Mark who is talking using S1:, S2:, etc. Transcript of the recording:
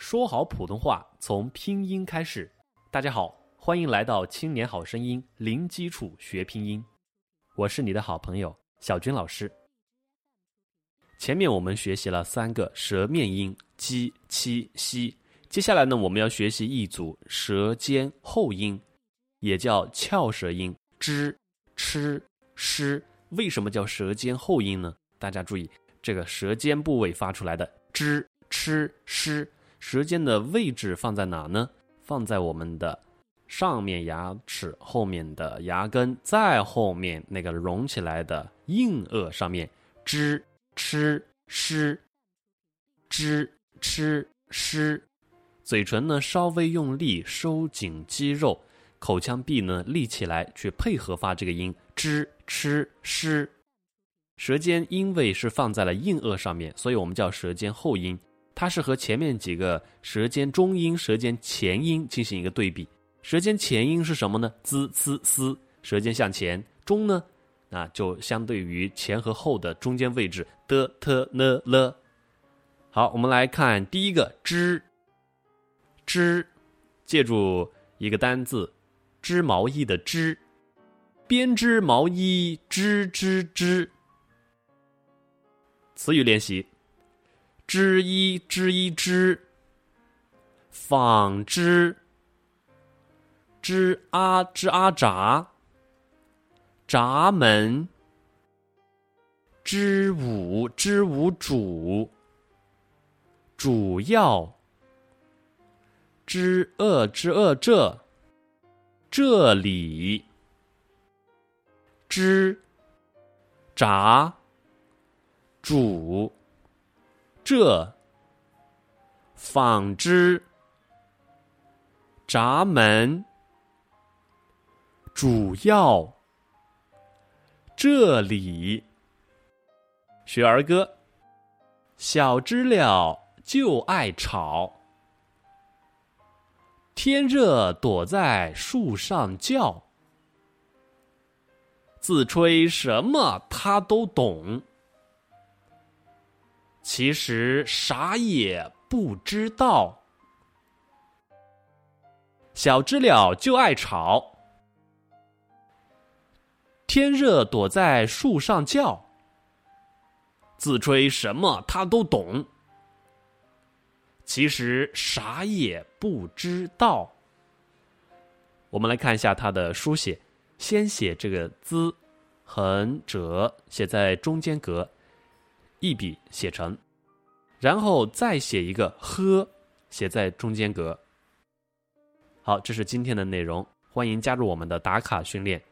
S1: 说好普通话从拼音开始。大家好，欢迎来到《青年好声音》，零基础学拼音。我是你的好朋友小军老师。前面我们学习了三个舌面音鸡、七、西，接下来呢，我们要学习一组舌尖后音，也叫翘舌音，zh、ch、sh。为什么叫舌尖后音呢？大家注意，这个舌尖部位发出来的 zh、ch、sh。舌尖的位置放在哪呢？放在我们的上面牙齿后面的牙根，再后面那个隆起来的硬腭上面。支吃吃支吃吃，嘴唇呢稍微用力收紧肌肉，口腔壁呢立起来，去配合发这个音。支吃吃，舌尖因为是放在了硬腭上面，所以我们叫舌尖后音。它是和前面几个舌尖中音、舌尖前音进行一个对比。舌尖前音是什么呢？z、c、s，舌尖向前。中呢，啊，就相对于前和后的中间位置的、t、n、l。好，我们来看第一个织。织，借助一个单字，织毛衣的织，编织毛衣，织织织。词语练习。织衣织衣织，纺织，织啊织啊闸，闸门，织舞织舞主，主要，知恶知恶这，这里，织，闸，主。这纺织闸门主要这里学儿歌，小知了就爱吵，天热躲在树上叫，自吹什么他都懂。其实啥也不知道，小知了就爱吵，天热躲在树上叫，自吹什么他都懂。其实啥也不知道。我们来看一下它的书写，先写这个“滋”，横折写在中间格。一笔写成，然后再写一个“呵”，写在中间格。好，这是今天的内容，欢迎加入我们的打卡训练。